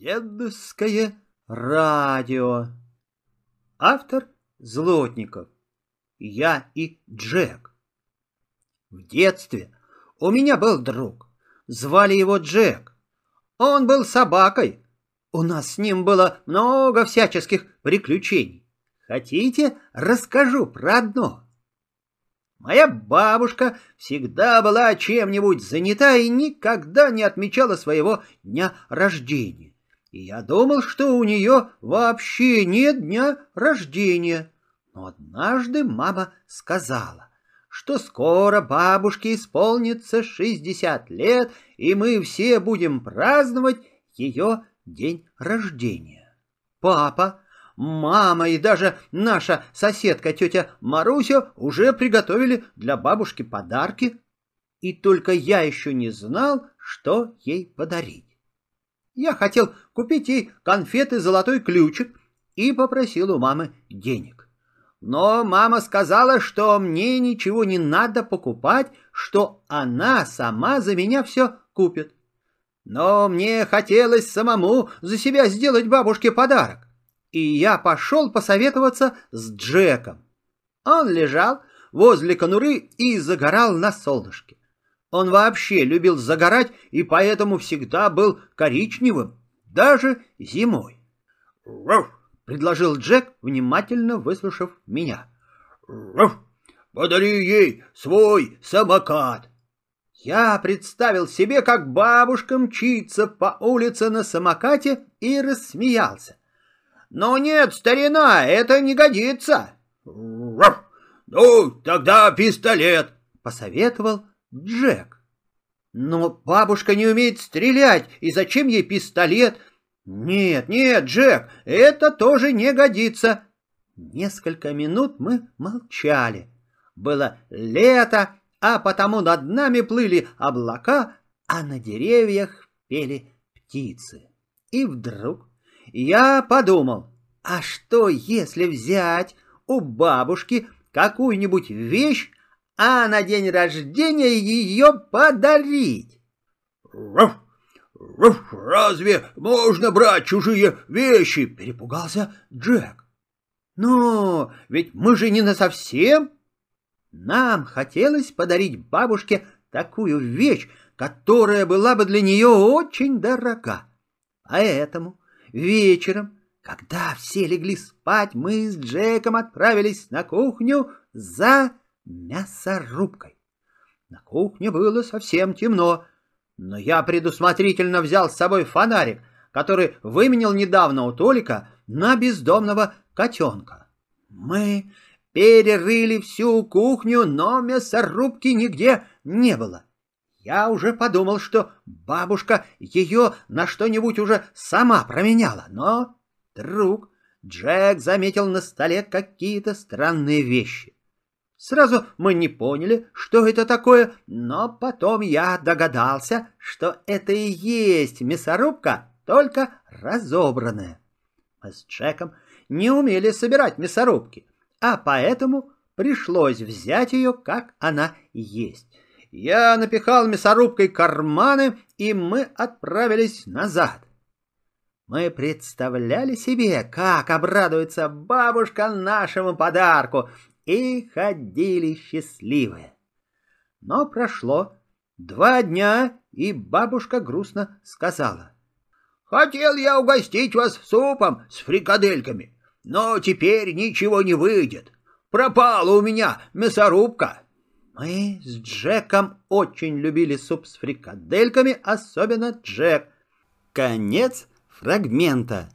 Дедовское радио. Автор Злотников. Я и Джек. В детстве у меня был друг. Звали его Джек. Он был собакой. У нас с ним было много всяческих приключений. Хотите, расскажу про одно? Моя бабушка всегда была чем-нибудь занята и никогда не отмечала своего дня рождения. Я думал, что у нее вообще нет дня рождения. Но однажды мама сказала, что скоро бабушке исполнится шестьдесят лет, и мы все будем праздновать ее день рождения. Папа Мама и даже наша соседка тетя Маруся уже приготовили для бабушки подарки, и только я еще не знал, что ей подарить. Я хотел купить ей конфеты «Золотой ключик» и попросил у мамы денег. Но мама сказала, что мне ничего не надо покупать, что она сама за меня все купит. Но мне хотелось самому за себя сделать бабушке подарок и я пошел посоветоваться с Джеком. Он лежал возле конуры и загорал на солнышке. Он вообще любил загорать и поэтому всегда был коричневым, даже зимой. «Руф!» — предложил Джек, внимательно выслушав меня. «Руф! Подари ей свой самокат!» Я представил себе, как бабушка мчится по улице на самокате и рассмеялся. «Ну нет, старина, это не годится!» «Ну, тогда пистолет!» — посоветовал Джек. «Но бабушка не умеет стрелять, и зачем ей пистолет?» «Нет, нет, Джек, это тоже не годится!» Несколько минут мы молчали. Было лето, а потому над нами плыли облака, а на деревьях пели птицы. И вдруг я подумал, а что если взять у бабушки какую-нибудь вещь, а на день рождения ее подарить? Руф, руф, разве можно брать чужие вещи? Перепугался Джек. Ну, ведь мы же не насовсем. Нам хотелось подарить бабушке такую вещь, которая была бы для нее очень дорога. Поэтому Вечером, когда все легли спать, мы с Джеком отправились на кухню за мясорубкой. На кухне было совсем темно, но я предусмотрительно взял с собой фонарик, который выменил недавно у Толика на бездомного котенка. Мы перерыли всю кухню, но мясорубки нигде не было. Я уже подумал, что бабушка ее на что-нибудь уже сама променяла, но вдруг Джек заметил на столе какие-то странные вещи. Сразу мы не поняли, что это такое, но потом я догадался, что это и есть мясорубка, только разобранная. Мы с Джеком не умели собирать мясорубки, а поэтому пришлось взять ее, как она есть. Я напихал мясорубкой карманы, и мы отправились назад. Мы представляли себе, как обрадуется бабушка нашему подарку, и ходили счастливые. Но прошло два дня, и бабушка грустно сказала. «Хотел я угостить вас супом с фрикадельками, но теперь ничего не выйдет. Пропала у меня мясорубка». Мы с Джеком очень любили суп с фрикадельками, особенно Джек. Конец фрагмента.